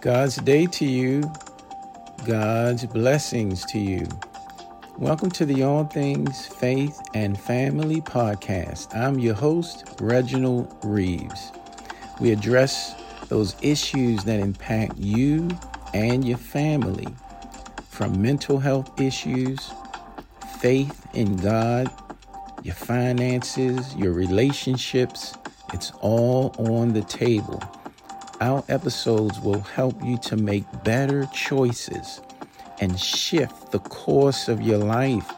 God's day to you, God's blessings to you. Welcome to the All Things Faith and Family podcast. I'm your host, Reginald Reaves. We address those issues that impact you and your family, from mental health issues, faith in God, your finances, your relationships. It's all on the table. Our episodes will help you to make better choices and shift the course of your life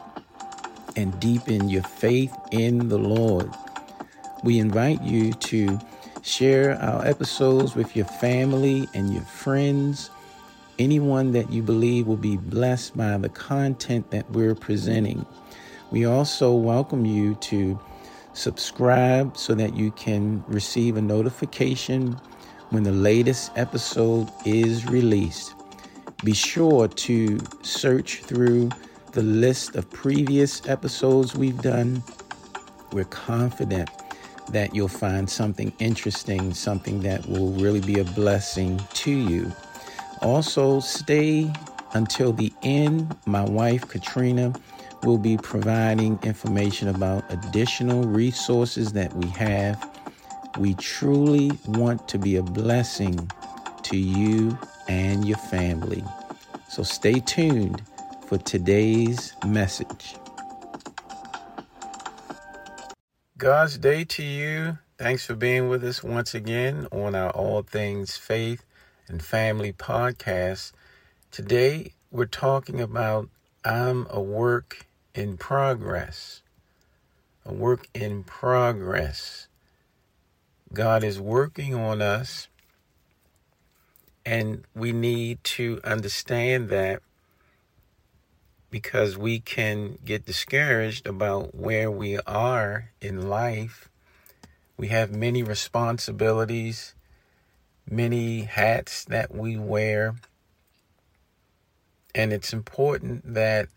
and deepen your faith in the Lord. We invite you to share our episodes with your family and your friends, anyone that you believe will be blessed by the content that we're presenting. We also welcome you to subscribe so that you can receive a notification when the latest episode is released. Be sure to search through the list of previous episodes we've done. We're confident that you'll find something interesting, something that will really be a blessing to you. Also, stay until the end. My wife, Katrina, will be providing information about additional resources that we have we truly want to be a blessing to you and your family. So stay tuned for today's message. God's day to you. Thanks for being with us once again on our All Things Faith and Family podcast. Today we're talking about I'm a work in progress. A work in progress. God is working on us, and we need to understand that because we can get discouraged about where we are in life. We have many responsibilities, many hats that we wear, and it's important that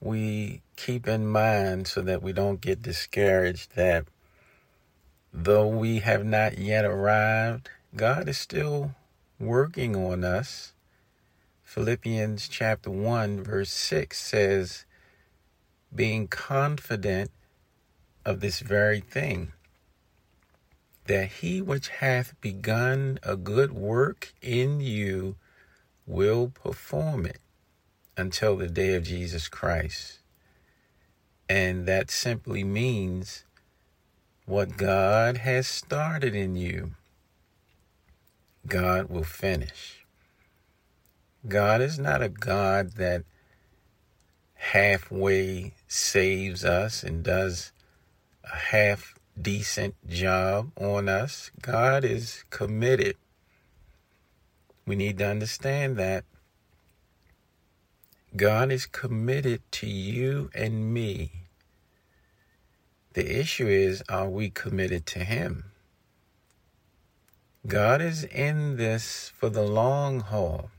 we keep in mind so that we don't get discouraged that Though we have not yet arrived, God is still working on us. Philippians chapter 1, verse 6 says, being confident of this very thing, that he which hath begun a good work in you will perform it until the day of Jesus Christ. And that simply means what God has started in you, God will finish. God is not a God that halfway saves us and does a half decent job on us. God is committed. We need to understand that God is committed to you and me the issue is, are we committed to Him? God is in this for the long haul.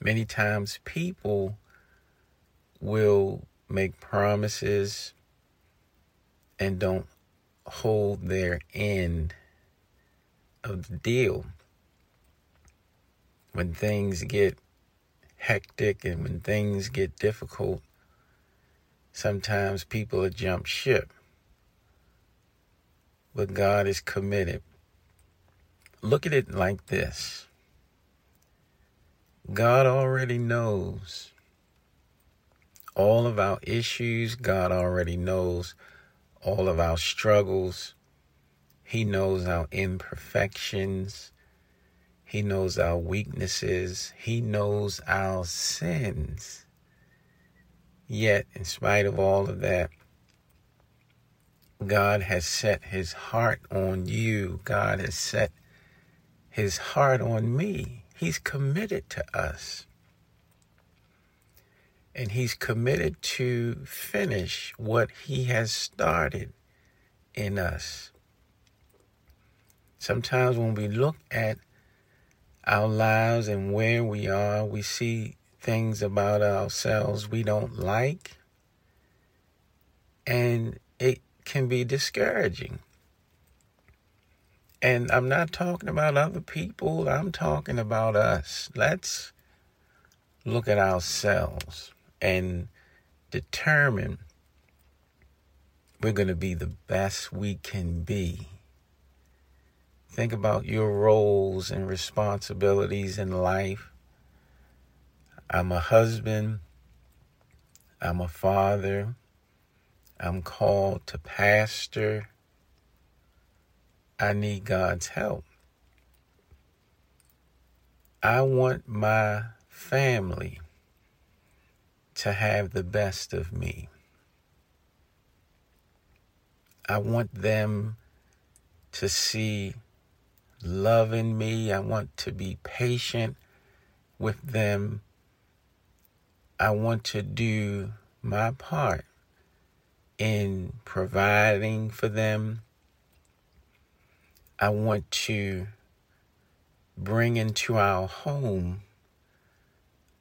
Many times people will make promises and don't hold their end of the deal. When things get hectic and when things get difficult, Sometimes people jump ship. But God is committed. Look at it like this God already knows all of our issues, God already knows all of our struggles. He knows our imperfections. He knows our weaknesses. He knows our sins. Yet, in spite of all of that, God has set his heart on you. God has set his heart on me. He's committed to us. And he's committed to finish what he has started in us. Sometimes when we look at our lives and where we are, we see things about ourselves we don't like, and it can be discouraging. And I'm not talking about other people, I'm talking about us. Let's look at ourselves and determine we're going to be the best we can be. Think about your roles and responsibilities in life. I'm a husband. I'm a father. I'm called to pastor. I need God's help. I want my family to have the best of me. I want them to see love in me. I want to be patient with them. I want to do my part in providing for them. I want to bring into our home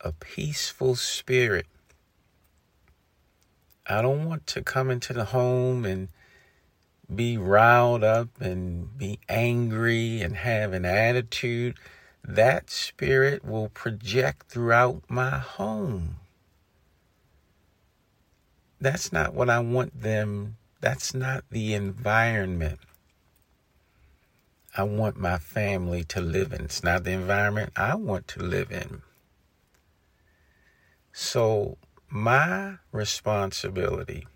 a peaceful spirit. I don't want to come into the home and be riled up and be angry and have an attitude, that spirit will project throughout my home. That's not what I want them, that's not the environment I want my family to live in. It's not the environment I want to live in. So, my responsibility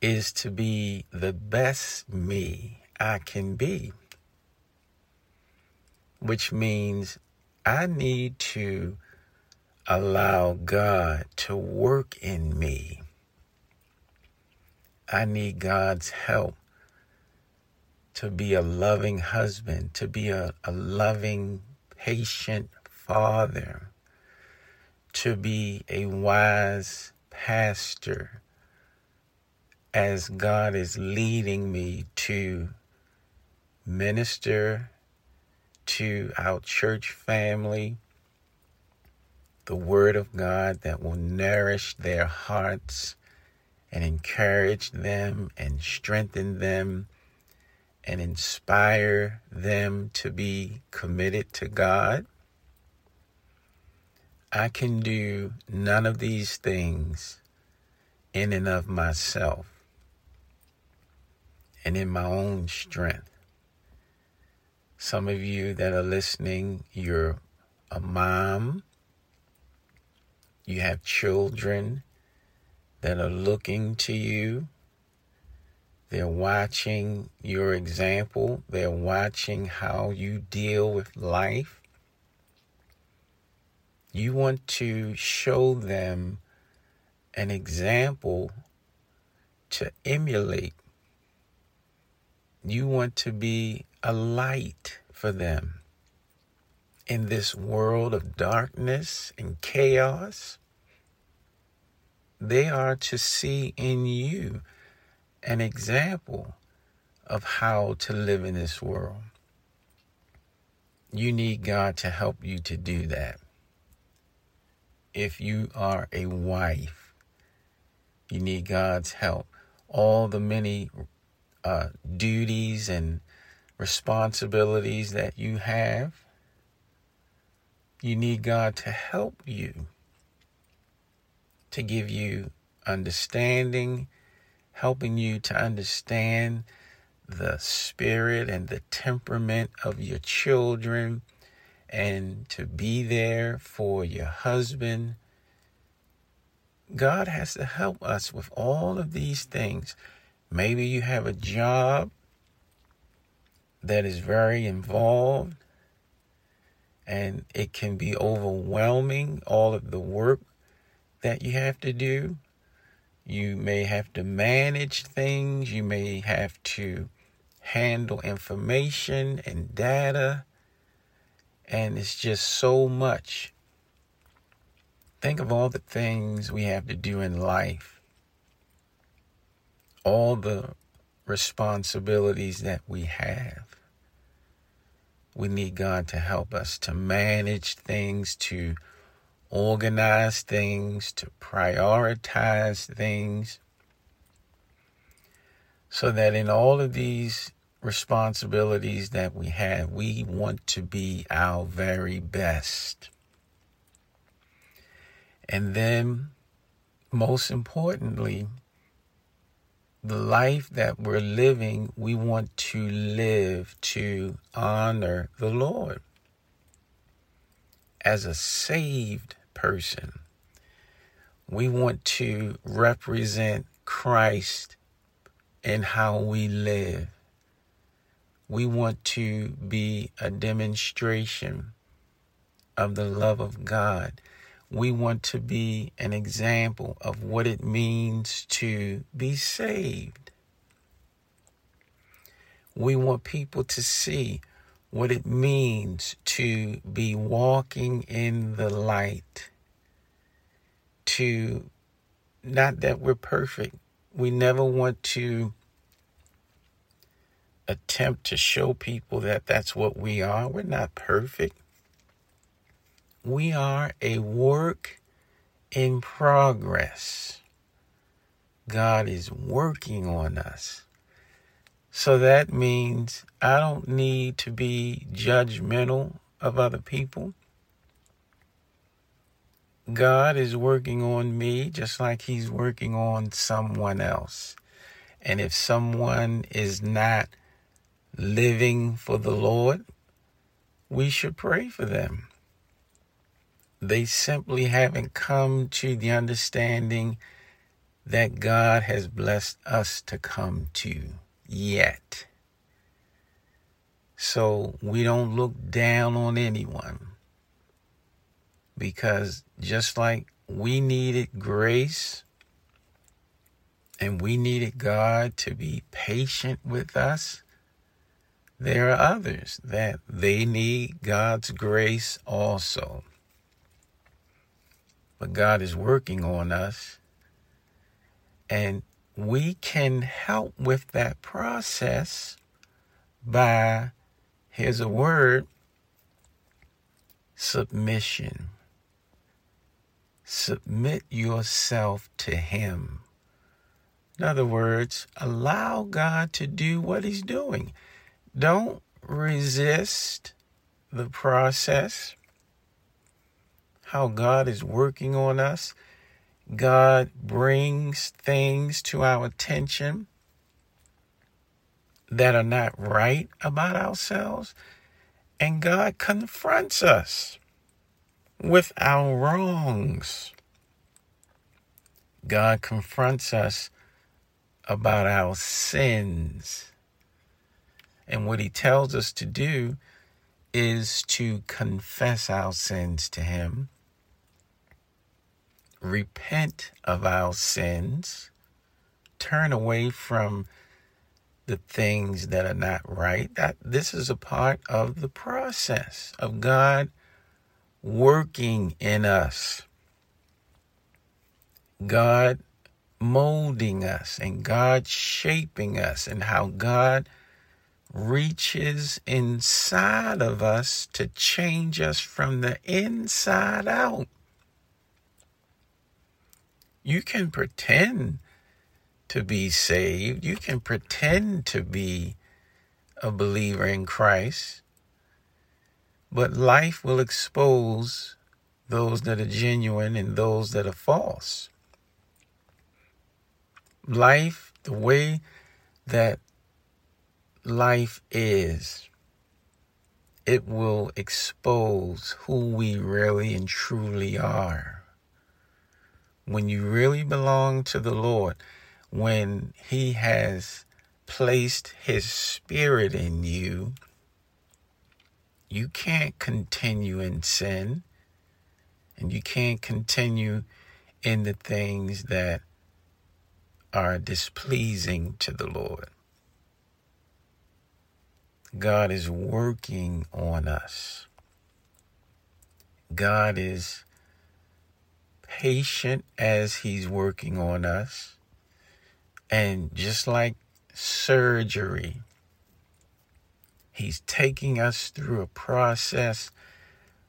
is to be the best me I can be. Which means I need to allow God to work in me. I need God's help to be a loving husband, to be a, a loving, patient father, to be a wise pastor, as God is leading me to minister to our church family the Word of God that will nourish their hearts and encourage them and strengthen them and inspire them to be committed to God. I can do none of these things in and of myself and in my own strength. Some of you that are listening, you're a mom, you have children that are looking to you. They're watching your example. They're watching how you deal with life. You want to show them an example to emulate you want to be a light for them in this world of darkness and chaos. They are to see in you an example of how to live in this world. You need God to help you to do that. If you are a wife, you need God's help. All the many uh, duties and responsibilities that you have. You need God to help you, to give you understanding, helping you to understand the spirit and the temperament of your children, and to be there for your husband. God has to help us with all of these things. Maybe you have a job that is very involved and it can be overwhelming, all of the work that you have to do. You may have to manage things, you may have to handle information and data, and it's just so much. Think of all the things we have to do in life all the responsibilities that we have. We need God to help us to manage things, to organize things, to prioritize things, so that in all of these responsibilities that we have, we want to be our very best. And then, most importantly, the life that we're living, we want to live to honor the Lord. As a saved person, we want to represent Christ in how we live. We want to be a demonstration of the love of God. We want to be an example of what it means to be saved. We want people to see what it means to be walking in the light. To, not that we're perfect, we never want to attempt to show people that that's what we are. We're not perfect. We are a work in progress. God is working on us. So that means I don't need to be judgmental of other people. God is working on me just like He's working on someone else. And if someone is not living for the Lord, we should pray for them. They simply haven't come to the understanding that God has blessed us to come to yet. So we don't look down on anyone because just like we needed grace and we needed God to be patient with us, there are others that they need God's grace also. But God is working on us, and we can help with that process by, here's a word, submission. Submit yourself to Him. In other words, allow God to do what He's doing. Don't resist the process, how God is working on us. God brings things to our attention that are not right about ourselves, and God confronts us with our wrongs. God confronts us about our sins. And what he tells us to do is to confess our sins to him, repent of our sins, turn away from the things that are not right. That this is a part of the process of God working in us. God molding us and God shaping us and how God reaches inside of us to change us from the inside out. You can pretend to be saved, you can pretend to be a believer in Christ, but life will expose those that are genuine and those that are false. Life, the way that life is, it will expose who we really and truly are. When you really belong to the Lord, when He has placed His Spirit in you, you can't continue in sin and you can't continue in the things that are displeasing to the Lord. God is working on us. God is patient as He's working on us. And just like surgery, He's taking us through a process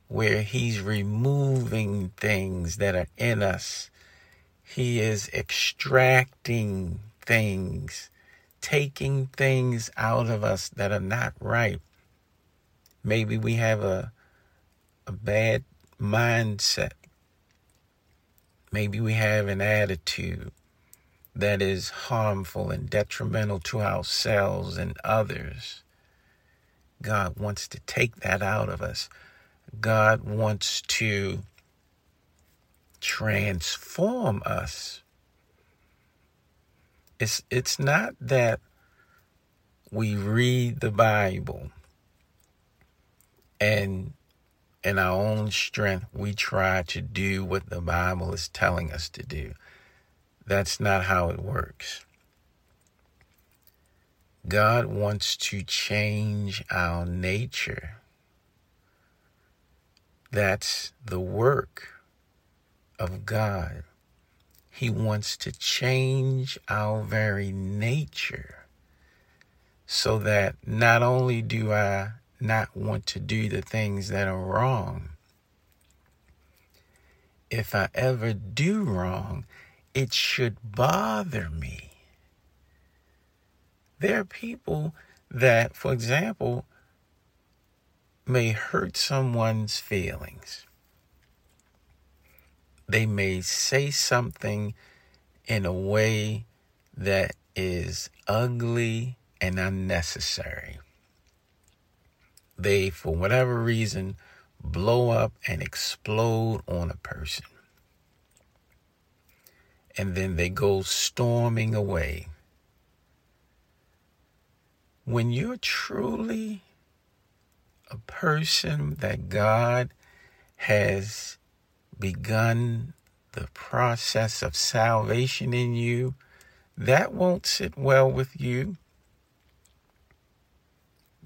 where He's removing things that are in us. He is extracting things taking things out of us that are not right. Maybe we have a a bad mindset. Maybe we have an attitude that is harmful and detrimental to ourselves and others. God wants to take that out of us. God wants to transform us. It's it's not that we read the Bible and in our own strength we try to do what the Bible is telling us to do. That's not how it works. God wants to change our nature. That's the work of God. He wants to change our very nature so that not only do I not want to do the things that are wrong, if I ever do wrong, it should bother me. There are people that, for example, may hurt someone's feelings. They may say something in a way that is ugly and unnecessary. They, for whatever reason, blow up and explode on a person and then they go storming away. When you're truly a person that God has begun the process of salvation in you, that won't sit well with you.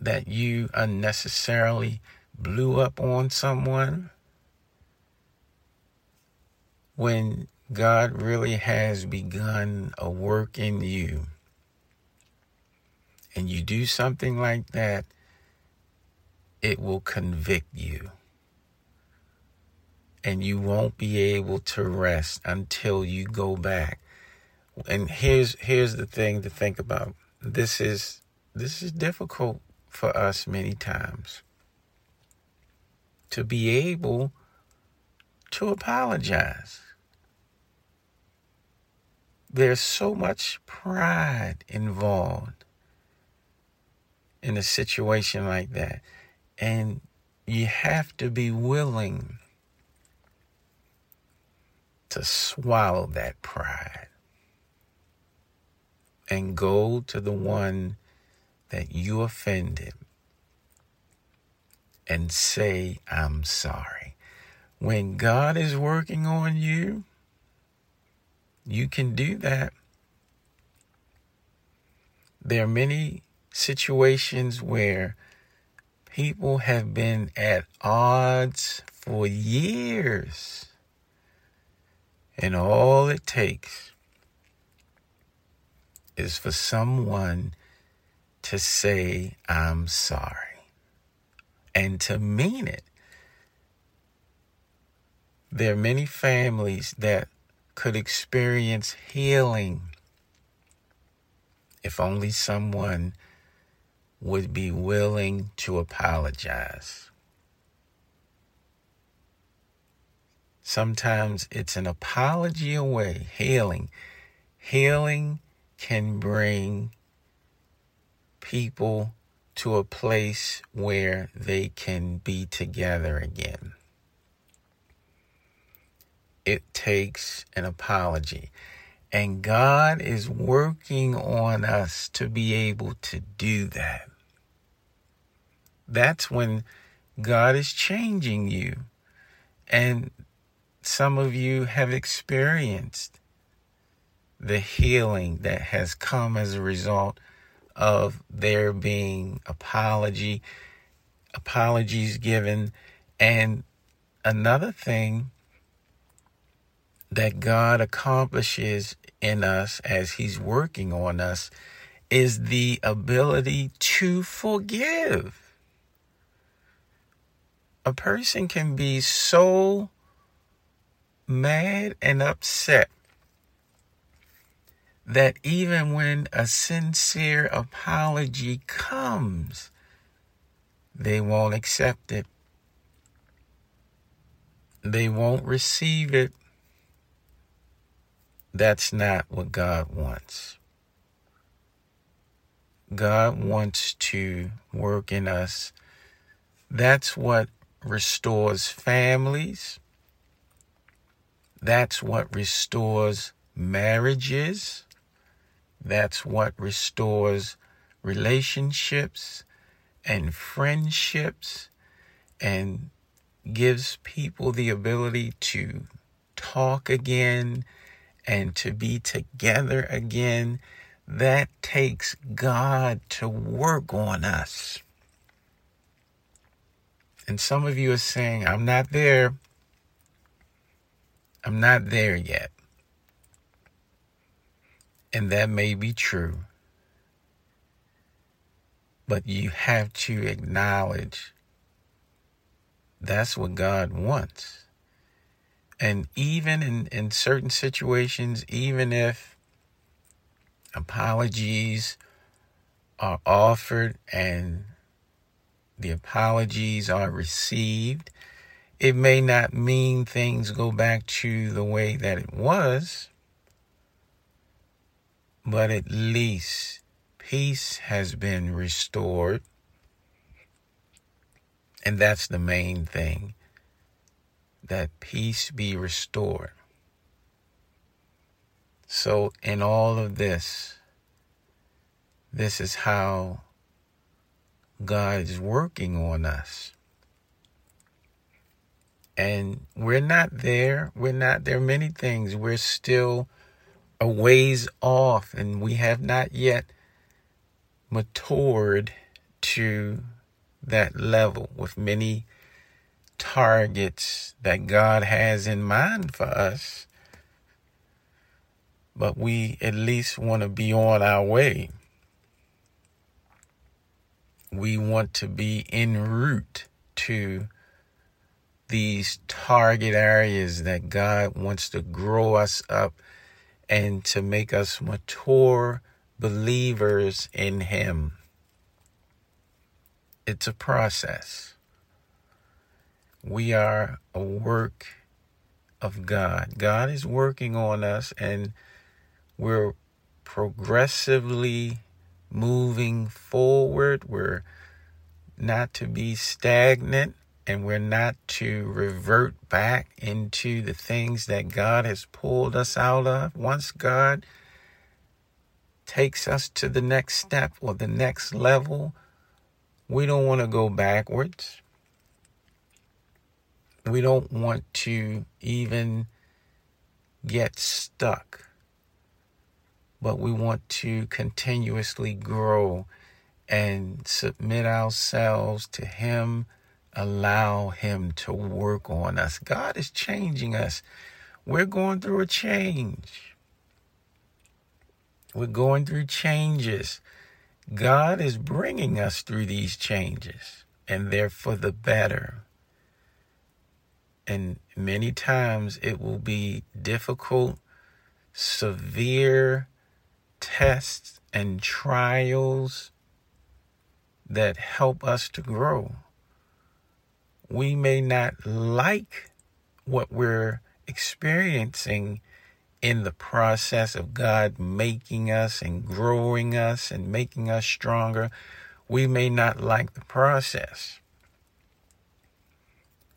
That you unnecessarily blew up on someone. When God really has begun a work in you, and you do something like that, it will convict you. And you won't be able to rest until you go back. And here's here's the thing to think about. This is this is difficult for us many times. To be able to apologize there's so much pride involved in a situation like that. And you have to be willing to swallow that pride and go to the one that you offended and say, I'm sorry. When God is working on you, you can do that. There are many situations where people have been at odds for years. And all it takes is for someone to say, I'm sorry, and to mean it. There are many families that could experience healing if only someone would be willing to apologize. Sometimes it's an apology away, healing. Healing can bring people to a place where they can be together again it takes an apology. And God is working on us to be able to do that. That's when God is changing you. And some of you have experienced the healing that has come as a result of there being apology, apologies given. And another thing that God accomplishes in us as He's working on us is the ability to forgive. A person can be so mad and upset that even when a sincere apology comes, they won't accept it. They won't receive it. That's not what God wants. God wants to work in us. That's what restores families. That's what restores marriages. That's what restores relationships and friendships and gives people the ability to talk again and to be together again. That takes God to work on us. And some of you are saying, I'm not there. I'm not there yet. And that may be true. But you have to acknowledge that's what God wants. And even in, in certain situations, even if apologies are offered and the apologies are received, it may not mean things go back to the way that it was, but at least peace has been restored. And that's the main thing that peace be restored. So, in all of this, this is how God is working on us. And we're not there. We're not there. Many things. We're still a ways off, and we have not yet matured to that level with many targets that God has in mind for us. But we at least want to be on our way we want to be en route to these target areas that God wants to grow us up and to make us mature believers in Him. It's a process. We are a work of God. God is working on us, and we're progressively moving forward. We're not to be stagnant and we're not to revert back into the things that God has pulled us out of. Once God takes us to the next step or the next level, we don't want to go backwards. We don't want to even get stuck but we want to continuously grow and submit ourselves to Him, allow Him to work on us. God is changing us. We're going through a change. We're going through changes. God is bringing us through these changes, and they're for the better. And many times it will be difficult, severe, tests and trials that help us to grow. We may not like what we're experiencing in the process of God making us and growing us and making us stronger. We may not like the process,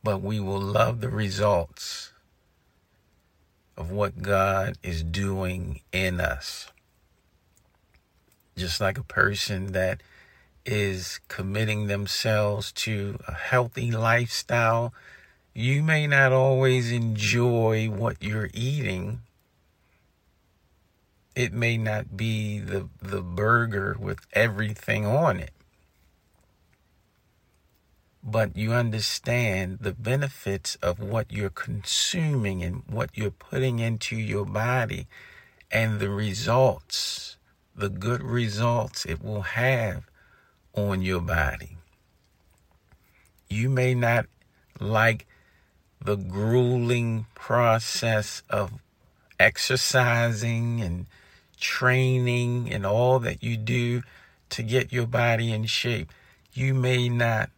but we will love the results of what God is doing in us just like a person that is committing themselves to a healthy lifestyle, you may not always enjoy what you're eating. It may not be the, the burger with everything on it. But you understand the benefits of what you're consuming and what you're putting into your body and the results the good results it will have on your body. You may not like the grueling process of exercising and training and all that you do to get your body in shape, you may not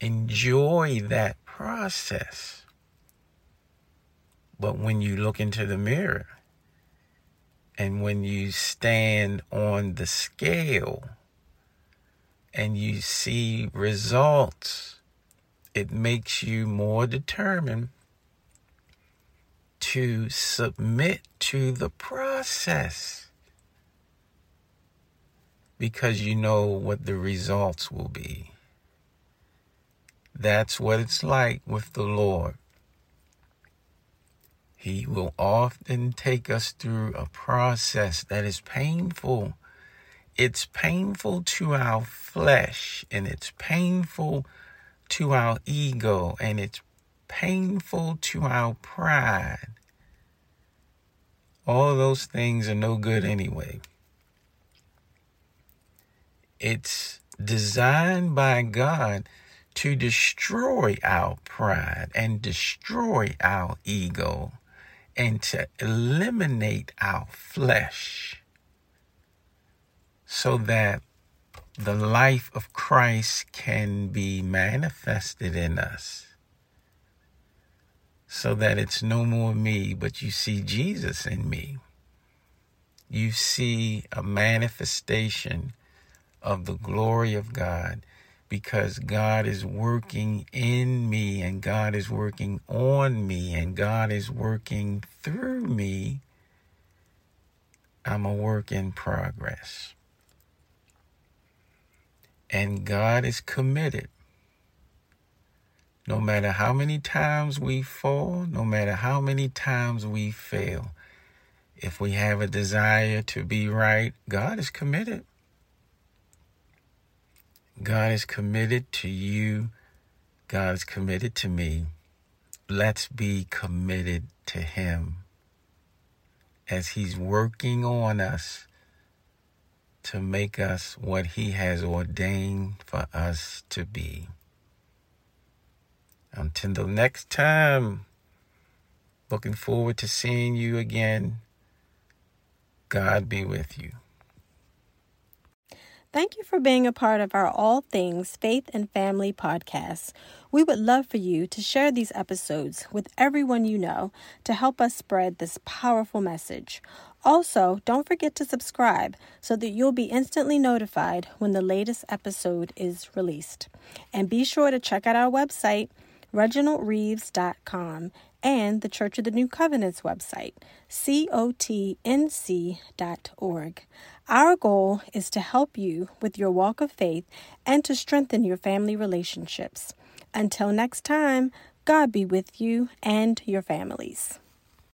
enjoy that process. But when you look into the mirror and when you stand on the scale and you see results, it makes you more determined to submit to the process because you know what the results will be. That's what it's like with the Lord. He will often take us through a process that is painful. It's painful to our flesh and it's painful to our ego and it's painful to our pride. All those things are no good anyway. It's designed by God to destroy our pride and destroy our ego and to eliminate our flesh so that the life of Christ can be manifested in us. So that it's no more me, but you see Jesus in me. You see a manifestation of the glory of God because God is working in me and God is working on me and God is working through me. I'm a work in progress. And God is committed. No matter how many times we fall, no matter how many times we fail, if we have a desire to be right, God is committed. God is committed to you. God is committed to me. Let's be committed to Him as He's working on us to make us what He has ordained for us to be. Until the next time, looking forward to seeing you again. God be with you. Thank you for being a part of our All Things Faith and Family podcast. We would love for you to share these episodes with everyone you know to help us spread this powerful message. Also, don't forget to subscribe so that you'll be instantly notified when the latest episode is released. And be sure to check out our website, reginaldreaves.com, and the Church of the New Covenant's website, cotnc.org. Our goal is to help you with your walk of faith and to strengthen your family relationships. Until next time, God be with you and your families.